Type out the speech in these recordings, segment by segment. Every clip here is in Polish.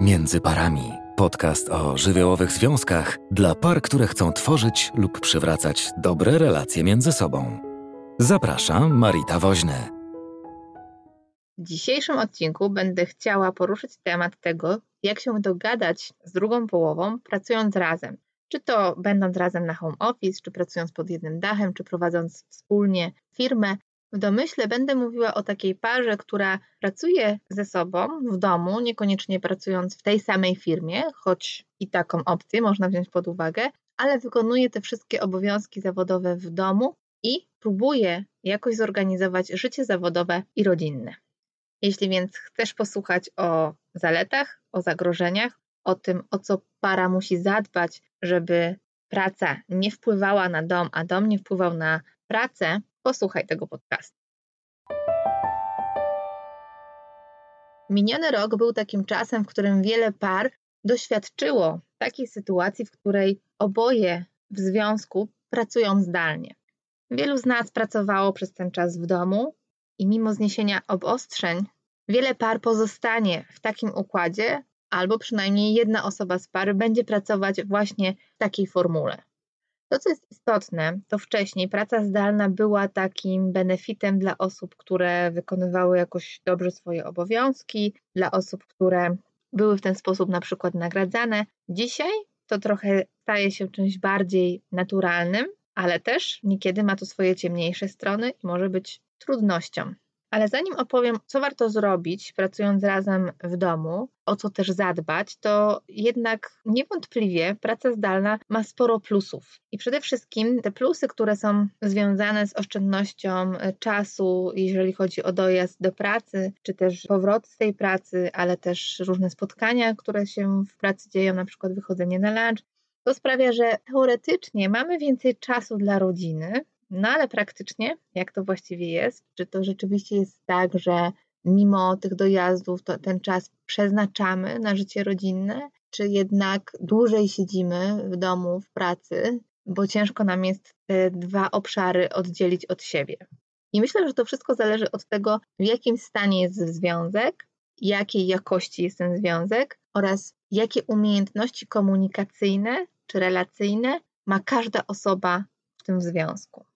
Między parami. Podcast o żywiołowych związkach dla par, które chcą tworzyć lub przywracać dobre relacje między sobą. Zapraszam, Marita Woźny. W dzisiejszym odcinku będę chciała poruszyć temat tego, jak się dogadać z drugą połową, pracując razem. Czy to będąc razem na home office, czy pracując pod jednym dachem, czy prowadząc wspólnie firmę, w domyśle będę mówiła o takiej parze, która pracuje ze sobą w domu, niekoniecznie pracując w tej samej firmie, choć i taką opcję można wziąć pod uwagę, ale wykonuje te wszystkie obowiązki zawodowe w domu i próbuje jakoś zorganizować życie zawodowe i rodzinne. Jeśli więc chcesz posłuchać o zaletach, o zagrożeniach, o tym, o co para musi zadbać, żeby praca nie wpływała na dom, a dom nie wpływał na pracę, posłuchaj tego podcastu. Miniony rok był takim czasem, w którym wiele par doświadczyło takiej sytuacji, w której oboje w związku pracują zdalnie. Wielu z nas pracowało przez ten czas w domu i mimo zniesienia obostrzeń, wiele par pozostanie w takim układzie, albo przynajmniej jedna osoba z pary będzie pracować właśnie w takiej formule. To, co jest istotne, to wcześniej praca zdalna była takim benefitem dla osób, które wykonywały jakoś dobrze swoje obowiązki, dla osób, które były w ten sposób na przykład nagradzane. Dzisiaj to trochę staje się czymś bardziej naturalnym, ale też niekiedy ma to swoje ciemniejsze strony i może być trudnością. Ale zanim opowiem, co warto zrobić, pracując razem w domu, o co też zadbać, to jednak niewątpliwie praca zdalna ma sporo plusów. I przede wszystkim te plusy, które są związane z oszczędnością czasu, jeżeli chodzi o dojazd do pracy, czy też powrót z tej pracy, ale też różne spotkania, które się w pracy dzieją, na przykład wychodzenie na lunch, to sprawia, że teoretycznie mamy więcej czasu dla rodziny, no ale praktycznie, jak to właściwie jest? Czy to rzeczywiście jest tak, że mimo tych dojazdów to ten czas przeznaczamy na życie rodzinne, czy jednak dłużej siedzimy w domu, w pracy, bo ciężko nam jest te dwa obszary oddzielić od siebie? I myślę, że to wszystko zależy od tego, w jakim stanie jest związek, jakiej jakości jest ten związek oraz jakie umiejętności komunikacyjne czy relacyjne ma każda osoba w tym związku.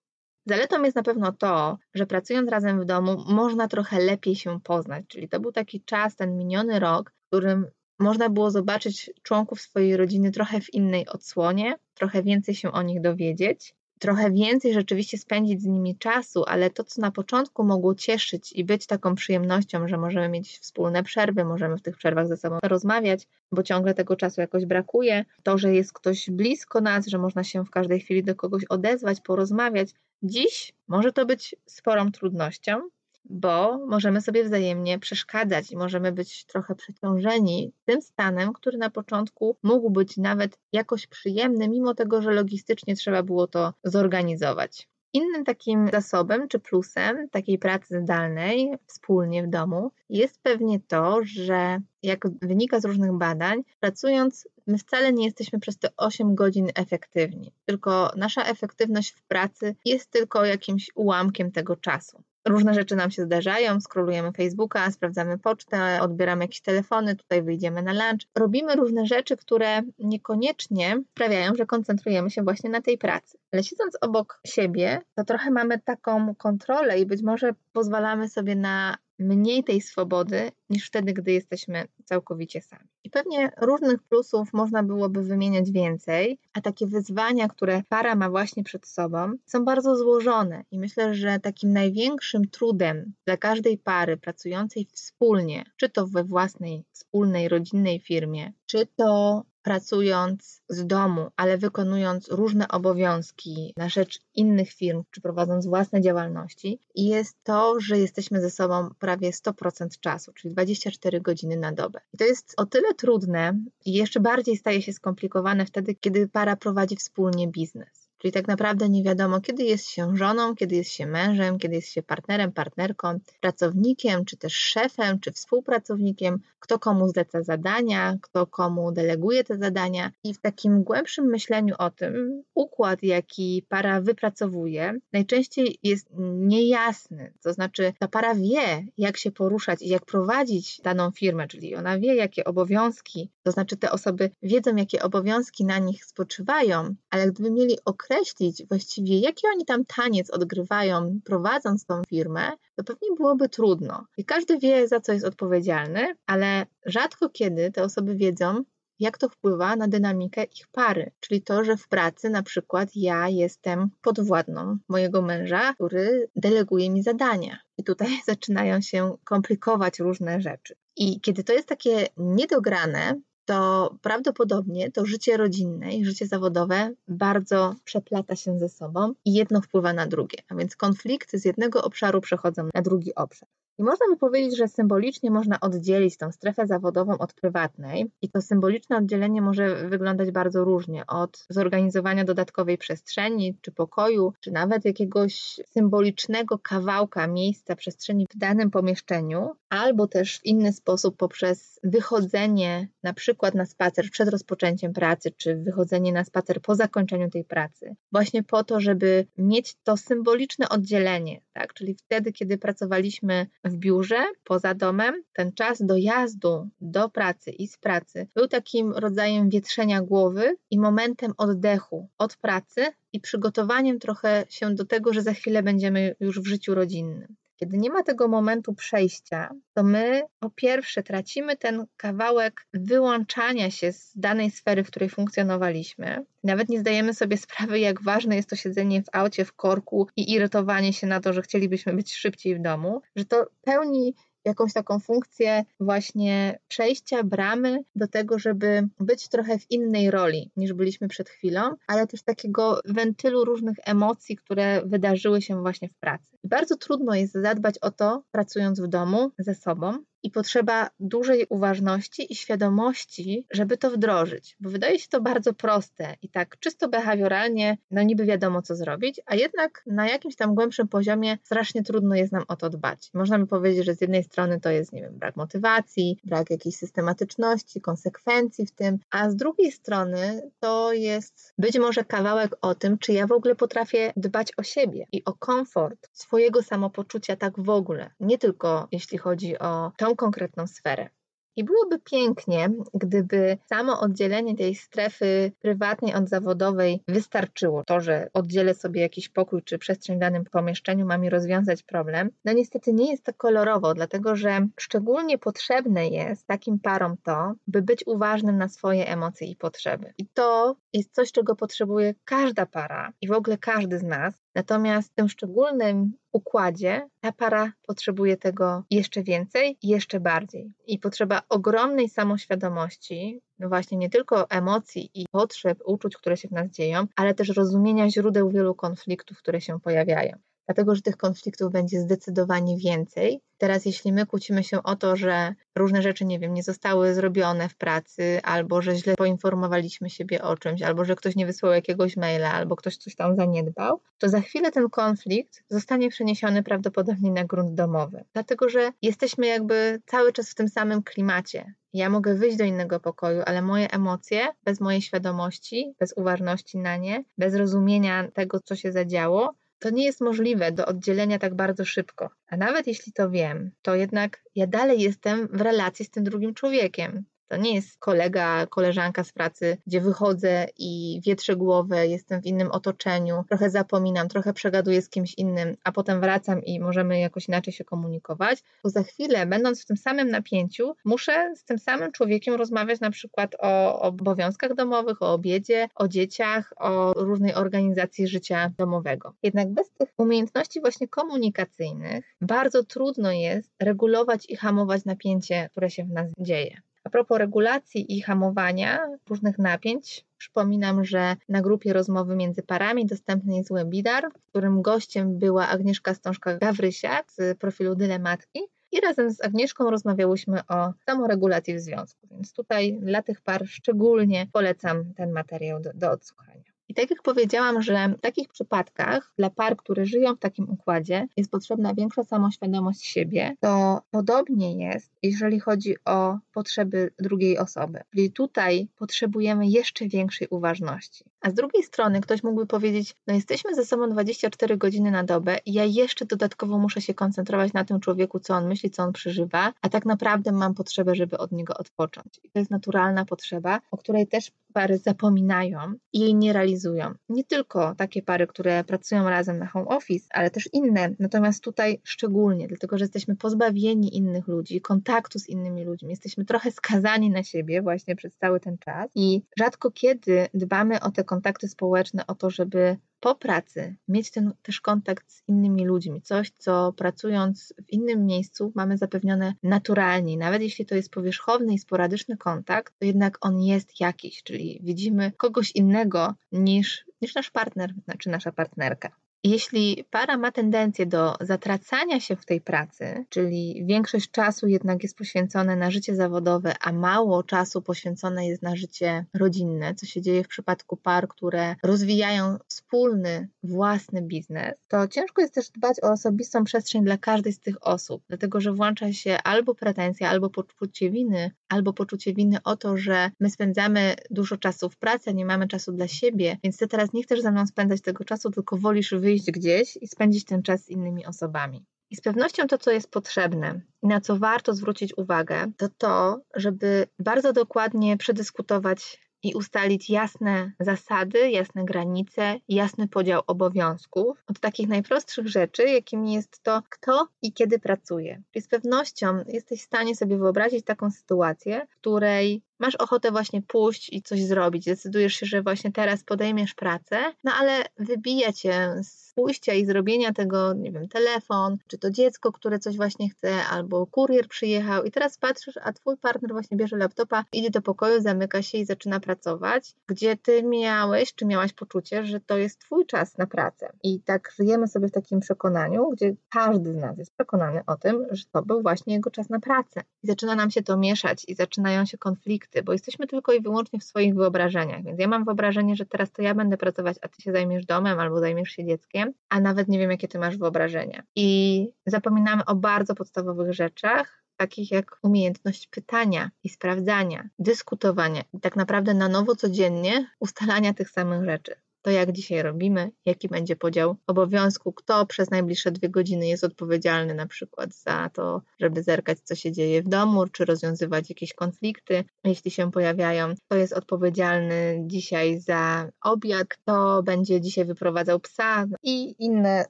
Zaletą jest na pewno to, że pracując razem w domu można trochę lepiej się poznać, czyli to był taki czas, ten miniony rok, w którym można było zobaczyć członków swojej rodziny trochę w innej odsłonie, trochę więcej się o nich dowiedzieć, trochę więcej rzeczywiście spędzić z nimi czasu, ale to, co na początku mogło cieszyć i być taką przyjemnością, że możemy mieć wspólne przerwy, możemy w tych przerwach ze sobą rozmawiać, bo ciągle tego czasu jakoś brakuje, to, że jest ktoś blisko nas, że można się w każdej chwili do kogoś odezwać, porozmawiać, Dziś może to być sporą trudnością, bo możemy sobie wzajemnie przeszkadzać i możemy być trochę przeciążeni tym stanem, który na początku mógł być nawet jakoś przyjemny, mimo tego, że logistycznie trzeba było to zorganizować. Innym takim zasobem czy plusem takiej pracy zdalnej wspólnie w domu jest pewnie to, że jak wynika z różnych badań, pracując my wcale nie jesteśmy przez te 8 godzin efektywni, tylko nasza efektywność w pracy jest tylko jakimś ułamkiem tego czasu. Różne rzeczy nam się zdarzają, skrolujemy Facebooka, sprawdzamy pocztę, odbieramy jakieś telefony, tutaj wyjdziemy na lunch. Robimy różne rzeczy, które niekoniecznie sprawiają, że koncentrujemy się właśnie na tej pracy. Ale siedząc obok siebie, to trochę mamy taką kontrolę i być może pozwalamy sobie na mniej tej swobody niż wtedy, gdy jesteśmy całkowicie sami. I pewnie różnych plusów można byłoby wymieniać więcej, a takie wyzwania, które para ma właśnie przed sobą, są bardzo złożone i myślę, że takim największym trudem dla każdej pary pracującej wspólnie, czy to we własnej, wspólnej, rodzinnej firmie, czy to pracując z domu, ale wykonując różne obowiązki na rzecz innych firm, czy prowadząc własne działalności, jest to, że jesteśmy ze sobą prawie 100% czasu, czyli 24 godziny na dobę. I to jest o tyle trudne i jeszcze bardziej staje się skomplikowane wtedy, kiedy para prowadzi wspólnie biznes. Czyli tak naprawdę nie wiadomo, kiedy jest się żoną, kiedy jest się mężem, kiedy jest się partnerem, partnerką, pracownikiem, czy też szefem, czy współpracownikiem, kto komu zleca zadania, kto komu deleguje te zadania. I w takim głębszym myśleniu o tym, układ, jaki para wypracowuje, najczęściej jest niejasny. To znaczy, ta para wie, jak się poruszać i jak prowadzić daną firmę, czyli ona wie, jakie obowiązki, to znaczy te osoby wiedzą, jakie obowiązki na nich spoczywają, ale gdyby mieli określić właściwie, jaki oni tam taniec odgrywają, prowadząc tą firmę, to pewnie byłoby trudno. I każdy wie, za co jest odpowiedzialny, ale rzadko kiedy te osoby wiedzą, jak to wpływa na dynamikę ich pary. Czyli to, że w pracy na przykład ja jestem podwładną mojego męża, który deleguje mi zadania. I tutaj zaczynają się komplikować różne rzeczy. I kiedy to jest takie niedograne, to prawdopodobnie to życie rodzinne i życie zawodowe bardzo przeplata się ze sobą i jedno wpływa na drugie. A więc konflikty z jednego obszaru przechodzą na drugi obszar. I można by powiedzieć, że symbolicznie można oddzielić tą strefę zawodową od prywatnej, i to symboliczne oddzielenie może wyglądać bardzo różnie od zorganizowania dodatkowej przestrzeni, czy pokoju, czy nawet jakiegoś symbolicznego kawałka miejsca, przestrzeni w danym pomieszczeniu, albo też w inny sposób poprzez wychodzenie na przykład na spacer przed rozpoczęciem pracy, czy wychodzenie na spacer po zakończeniu tej pracy, właśnie po to, żeby mieć to symboliczne oddzielenie, tak? czyli wtedy, kiedy pracowaliśmy w biurze, poza domem, ten czas dojazdu do pracy i z pracy był takim rodzajem wietrzenia głowy i momentem oddechu od pracy i przygotowaniem trochę się do tego, że za chwilę będziemy już w życiu rodzinnym. Kiedy nie ma tego momentu przejścia, to my po pierwsze tracimy ten kawałek wyłączania się z danej sfery, w której funkcjonowaliśmy. Nawet nie zdajemy sobie sprawy, jak ważne jest to siedzenie w aucie, w korku i irytowanie się na to, że chcielibyśmy być szybciej w domu, że to pełni jakąś taką funkcję właśnie przejścia bramy do tego, żeby być trochę w innej roli niż byliśmy przed chwilą, ale też takiego wentylu różnych emocji, które wydarzyły się właśnie w pracy. Bardzo trudno jest zadbać o to, pracując w domu ze sobą, i potrzeba dużej uważności i świadomości, żeby to wdrożyć, bo wydaje się to bardzo proste i tak czysto behawioralnie, no niby wiadomo co zrobić, a jednak na jakimś tam głębszym poziomie strasznie trudno jest nam o to dbać. Można by powiedzieć, że z jednej strony to jest, nie wiem, brak motywacji, brak jakiejś systematyczności, konsekwencji w tym, a z drugiej strony to jest być może kawałek o tym, czy ja w ogóle potrafię dbać o siebie i o komfort swojego samopoczucia tak w ogóle, nie tylko jeśli chodzi o tą konkretną sferę. I byłoby pięknie, gdyby samo oddzielenie tej strefy prywatnej od zawodowej wystarczyło. To, że oddzielę sobie jakiś pokój czy przestrzeń w danym pomieszczeniu, ma mi rozwiązać problem. No niestety nie jest tak kolorowo, dlatego że szczególnie potrzebne jest takim parom to, by być uważnym na swoje emocje i potrzeby. I to jest coś, czego potrzebuje każda para i w ogóle każdy z nas. Natomiast tym szczególnym układzie ta para potrzebuje tego jeszcze więcej jeszcze bardziej. I potrzeba ogromnej samoświadomości, no właśnie nie tylko emocji i potrzeb, uczuć, które się w nas dzieją, ale też rozumienia źródeł wielu konfliktów, które się pojawiają dlatego że tych konfliktów będzie zdecydowanie więcej. Teraz, jeśli my kłócimy się o to, że różne rzeczy, nie wiem, nie zostały zrobione w pracy, albo że źle poinformowaliśmy siebie o czymś, albo że ktoś nie wysłał jakiegoś maila, albo ktoś coś tam zaniedbał, to za chwilę ten konflikt zostanie przeniesiony prawdopodobnie na grunt domowy. Dlatego, że jesteśmy jakby cały czas w tym samym klimacie. Ja mogę wyjść do innego pokoju, ale moje emocje, bez mojej świadomości, bez uważności na nie, bez rozumienia tego, co się zadziało, to nie jest możliwe do oddzielenia tak bardzo szybko. A nawet jeśli to wiem, to jednak ja dalej jestem w relacji z tym drugim człowiekiem. To nie jest kolega, koleżanka z pracy, gdzie wychodzę i wietrzę głowę, jestem w innym otoczeniu, trochę zapominam, trochę przegaduję z kimś innym, a potem wracam i możemy jakoś inaczej się komunikować. Bo za chwilę, będąc w tym samym napięciu, muszę z tym samym człowiekiem rozmawiać na przykład o obowiązkach domowych, o obiedzie, o dzieciach, o różnej organizacji życia domowego. Jednak bez tych umiejętności właśnie komunikacyjnych bardzo trudno jest regulować i hamować napięcie, które się w nas dzieje. A propos regulacji i hamowania różnych napięć, przypominam, że na grupie rozmowy między parami dostępny jest webinar, w którym gościem była Agnieszka Stążka-Gawrysiak z profilu Dylematki. I razem z Agnieszką rozmawiałyśmy o samoregulacji w związku, więc tutaj dla tych par szczególnie polecam ten materiał do, do odsłuchania I tak jak powiedziałam, że w takich przypadkach dla par, które żyją w takim układzie, jest potrzebna większa samoświadomość siebie, to podobnie jest, jeżeli chodzi o potrzeby drugiej osoby. Czyli tutaj potrzebujemy jeszcze większej uważności. A z drugiej strony ktoś mógłby powiedzieć, no jesteśmy ze sobą 24 godziny na dobę i ja jeszcze dodatkowo muszę się koncentrować na tym człowieku, co on myśli, co on przeżywa, a tak naprawdę mam potrzebę, żeby od niego odpocząć. I to jest naturalna potrzeba, o której też pary zapominają i jej nie realizują. Nie tylko takie pary, które pracują razem na home office, ale też inne. Natomiast tutaj szczególnie, dlatego że jesteśmy pozbawieni innych ludzi, kontaktu z innymi ludźmi, jesteśmy trochę skazani na siebie właśnie przez cały ten czas i rzadko kiedy dbamy o te kontakty społeczne, o to, żeby po pracy mieć ten też kontakt z innymi ludźmi, coś, co pracując w innym miejscu mamy zapewnione naturalnie. Nawet jeśli to jest powierzchowny i sporadyczny kontakt, to jednak on jest jakiś, czyli widzimy kogoś innego niż, niż nasz partner, znaczy nasza partnerka. Jeśli para ma tendencję do zatracania się w tej pracy, czyli większość czasu jednak jest poświęcone na życie zawodowe, a mało czasu poświęcone jest na życie rodzinne, co się dzieje w przypadku par, które rozwijają wspólny, własny biznes, to ciężko jest też dbać o osobistą przestrzeń dla każdej z tych osób, dlatego że włącza się albo pretensja, albo poczucie winy, albo poczucie winy o to, że my spędzamy dużo czasu w pracy, nie mamy czasu dla siebie, więc ty teraz nie chcesz ze mną spędzać tego czasu, tylko wolisz wyjść wyjść gdzieś i spędzić ten czas z innymi osobami. I z pewnością to, co jest potrzebne i na co warto zwrócić uwagę, to to, żeby bardzo dokładnie przedyskutować i ustalić jasne zasady, jasne granice, jasny podział obowiązków od takich najprostszych rzeczy, jakimi jest to, kto i kiedy pracuje. I z pewnością jesteś w stanie sobie wyobrazić taką sytuację, w której masz ochotę właśnie pójść i coś zrobić, decydujesz się, że właśnie teraz podejmiesz pracę, no ale wybija cię z pójścia i zrobienia tego, nie wiem, telefon, czy to dziecko, które coś właśnie chce, albo kurier przyjechał i teraz patrzysz, a twój partner właśnie bierze laptopa, idzie do pokoju, zamyka się i zaczyna pracować, gdzie ty miałeś, czy miałaś poczucie, że to jest twój czas na pracę. I tak żyjemy sobie w takim przekonaniu, gdzie każdy z nas jest przekonany o tym, że to był właśnie jego czas na pracę. I zaczyna nam się to mieszać i zaczynają się konflikty bo jesteśmy tylko i wyłącznie w swoich wyobrażeniach. Więc ja mam wyobrażenie, że teraz to ja będę pracować, a ty się zajmiesz domem albo zajmiesz się dzieckiem, a nawet nie wiem, jakie ty masz wyobrażenia. I zapominamy o bardzo podstawowych rzeczach, takich jak umiejętność pytania i sprawdzania, dyskutowania i tak naprawdę na nowo codziennie ustalania tych samych rzeczy to jak dzisiaj robimy, jaki będzie podział obowiązku, kto przez najbliższe dwie godziny jest odpowiedzialny na przykład za to, żeby zerkać, co się dzieje w domu, czy rozwiązywać jakieś konflikty, jeśli się pojawiają, kto jest odpowiedzialny dzisiaj za obiad, kto będzie dzisiaj wyprowadzał psa i inne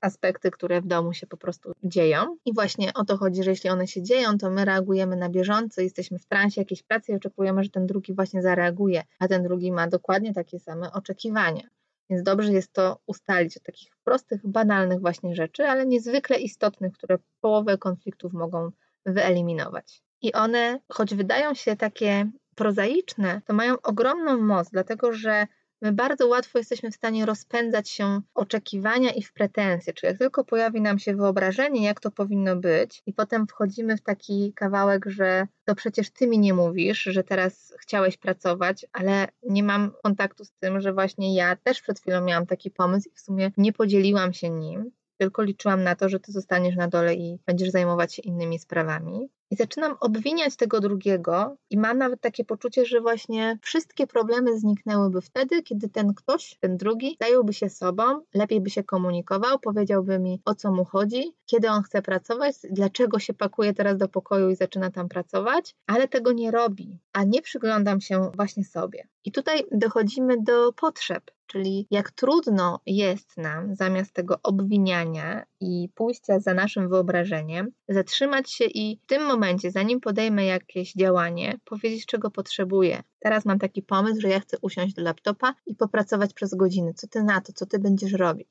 aspekty, które w domu się po prostu dzieją. I właśnie o to chodzi, że jeśli one się dzieją, to my reagujemy na bieżąco, jesteśmy w transie jakiejś pracy i oczekujemy, że ten drugi właśnie zareaguje, a ten drugi ma dokładnie takie same oczekiwania. Więc dobrze jest to ustalić od takich prostych, banalnych właśnie rzeczy, ale niezwykle istotnych, które połowę konfliktów mogą wyeliminować. I one, choć wydają się takie prozaiczne, to mają ogromną moc, dlatego że my bardzo łatwo jesteśmy w stanie rozpędzać się oczekiwania i w pretensje. Czyli jak tylko pojawi nam się wyobrażenie, jak to powinno być, i potem wchodzimy w taki kawałek, że to przecież ty mi nie mówisz, że teraz chciałeś pracować, ale nie mam kontaktu z tym, że właśnie ja też przed chwilą miałam taki pomysł i w sumie nie podzieliłam się nim tylko liczyłam na to, że ty zostaniesz na dole i będziesz zajmować się innymi sprawami. I zaczynam obwiniać tego drugiego, i mam nawet takie poczucie, że właśnie wszystkie problemy zniknęłyby wtedy, kiedy ten ktoś, ten drugi, zająłby się sobą, lepiej by się komunikował, powiedziałby mi o co mu chodzi, kiedy on chce pracować, dlaczego się pakuje teraz do pokoju i zaczyna tam pracować, ale tego nie robi, a nie przyglądam się właśnie sobie. I tutaj dochodzimy do potrzeb, czyli jak trudno jest nam zamiast tego obwiniania i pójścia za naszym wyobrażeniem, zatrzymać się i w tym momencie, zanim podejmę jakieś działanie, powiedzieć, czego potrzebuję. Teraz mam taki pomysł, że ja chcę usiąść do laptopa i popracować przez godziny. Co ty na to, co ty będziesz robić?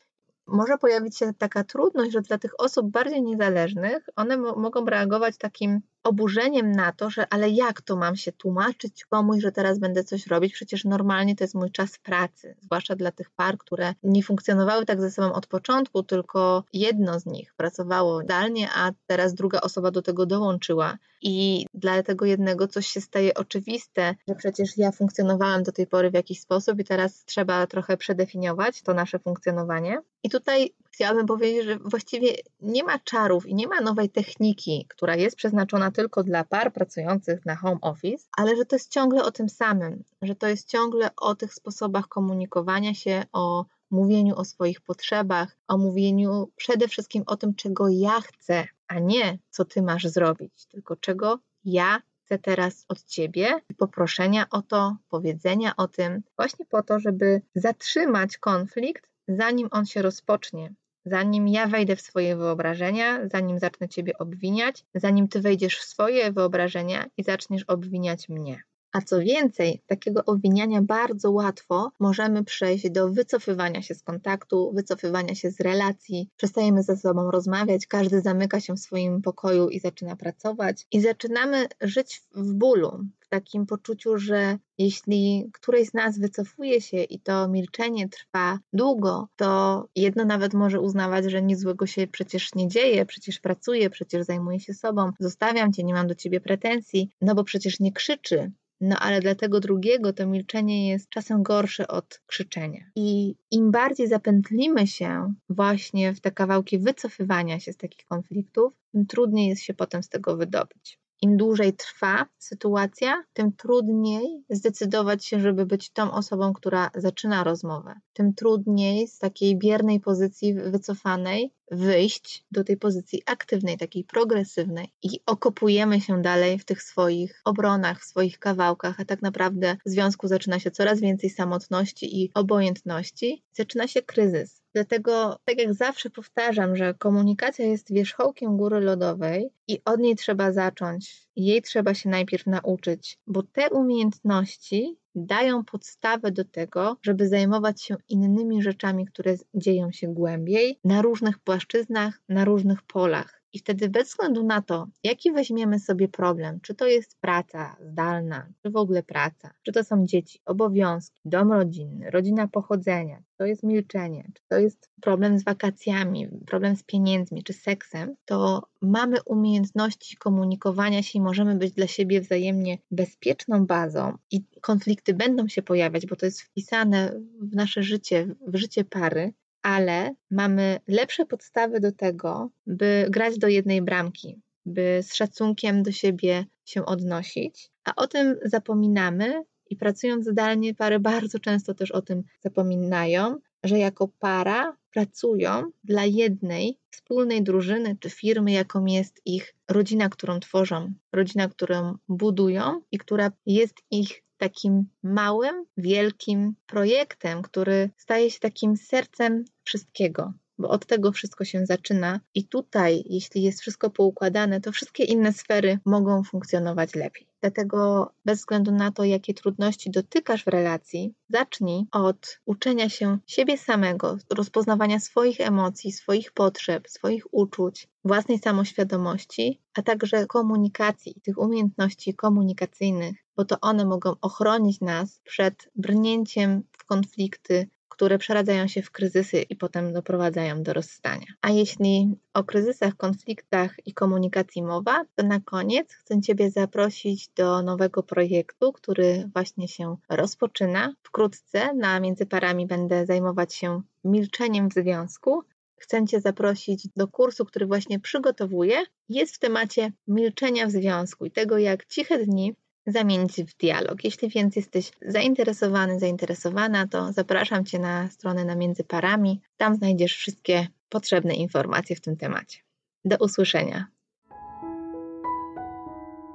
może pojawić się taka trudność, że dla tych osób bardziej niezależnych one mogą reagować takim oburzeniem na to, że ale jak to mam się tłumaczyć komuś, że teraz będę coś robić? Przecież normalnie to jest mój czas pracy, zwłaszcza dla tych par, które nie funkcjonowały tak ze sobą od początku, tylko jedno z nich pracowało zdalnie, a teraz druga osoba do tego dołączyła. I dla tego jednego coś się staje oczywiste, że przecież ja funkcjonowałam do tej pory w jakiś sposób i teraz trzeba trochę przedefiniować to nasze funkcjonowanie. I tutaj chciałabym powiedzieć, że właściwie nie ma czarów i nie ma nowej techniki, która jest przeznaczona tylko dla par pracujących na home office, ale że to jest ciągle o tym samym, że to jest ciągle o tych sposobach komunikowania się, o mówieniu o swoich potrzebach, o mówieniu przede wszystkim o tym, czego ja chcę, a nie co ty masz zrobić, tylko czego ja chcę teraz od ciebie, poproszenia o to, powiedzenia o tym, właśnie po to, żeby zatrzymać konflikt, zanim on się rozpocznie. Zanim ja wejdę w swoje wyobrażenia, zanim zacznę Ciebie obwiniać, zanim Ty wejdziesz w swoje wyobrażenia i zaczniesz obwiniać mnie. A co więcej, takiego obwiniania bardzo łatwo możemy przejść do wycofywania się z kontaktu, wycofywania się z relacji, przestajemy ze sobą rozmawiać, każdy zamyka się w swoim pokoju i zaczyna pracować, i zaczynamy żyć w bólu, w takim poczuciu, że jeśli któryś z nas wycofuje się i to milczenie trwa długo, to jedno nawet może uznawać, że nic złego się przecież nie dzieje, przecież pracuję, przecież zajmuję się sobą, zostawiam cię, nie mam do ciebie pretensji, no bo przecież nie krzyczy, no ale dla tego drugiego to milczenie jest czasem gorsze od krzyczenia. I im bardziej zapętlimy się właśnie w te kawałki wycofywania się z takich konfliktów, tym trudniej jest się potem z tego wydobyć. Im dłużej trwa sytuacja, tym trudniej zdecydować się, żeby być tą osobą, która zaczyna rozmowę. Tym trudniej z takiej biernej pozycji wycofanej wyjść do tej pozycji aktywnej, takiej progresywnej i okopujemy się dalej w tych swoich obronach, w swoich kawałkach, a tak naprawdę w związku zaczyna się coraz więcej samotności i obojętności, zaczyna się kryzys. Dlatego, tak jak zawsze powtarzam, że komunikacja jest wierzchołkiem góry lodowej i od niej trzeba zacząć, jej trzeba się najpierw nauczyć, bo te umiejętności dają podstawę do tego, żeby zajmować się innymi rzeczami, które dzieją się głębiej, na różnych płaszczyznach, na różnych polach. I wtedy bez względu na to, jaki weźmiemy sobie problem, czy to jest praca zdalna, czy w ogóle praca, czy to są dzieci, obowiązki, dom rodzinny, rodzina pochodzenia, czy to jest milczenie, czy to jest problem z wakacjami, problem z pieniędzmi, czy seksem, to mamy umiejętności komunikowania się i możemy być dla siebie wzajemnie bezpieczną bazą i konflikty będą się pojawiać, bo to jest wpisane w nasze życie, w życie pary, ale mamy lepsze podstawy do tego, by grać do jednej bramki, by z szacunkiem do siebie się odnosić, a o tym zapominamy i pracując zdalnie, pary bardzo często też o tym zapominają, że jako para pracują dla jednej wspólnej drużyny czy firmy, jaką jest ich rodzina, którą tworzą, rodzina, którą budują i która jest ich takim małym, wielkim projektem, który staje się takim sercem wszystkiego bo od tego wszystko się zaczyna i tutaj, jeśli jest wszystko poukładane, to wszystkie inne sfery mogą funkcjonować lepiej. Dlatego, bez względu na to, jakie trudności dotykasz w relacji, zacznij od uczenia się siebie samego, rozpoznawania swoich emocji, swoich potrzeb, swoich uczuć, własnej samoświadomości, a także komunikacji, tych umiejętności komunikacyjnych, bo to one mogą ochronić nas przed brnięciem w konflikty, które przeradzają się w kryzysy i potem doprowadzają do rozstania. A jeśli o kryzysach, konfliktach i komunikacji mowa, to na koniec chcę Ciebie zaprosić do nowego projektu, który właśnie się rozpoczyna. Wkrótce na Między Parami będę zajmować się milczeniem w związku. Chcę Cię zaprosić do kursu, który właśnie przygotowuję. Jest w temacie milczenia w związku i tego, jak ciche dni zamienić w dialog. Jeśli więc jesteś zainteresowany, zainteresowana, to zapraszam Cię na stronę na Między Parami. Tam znajdziesz wszystkie potrzebne informacje w tym temacie. Do usłyszenia.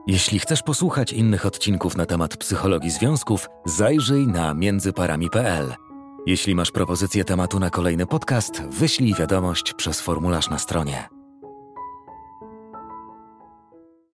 Jeśli chcesz posłuchać innych odcinków na temat psychologii związków, zajrzyj na międzyparami.pl. Jeśli masz propozycję tematu na kolejny podcast, wyślij wiadomość przez formularz na stronie.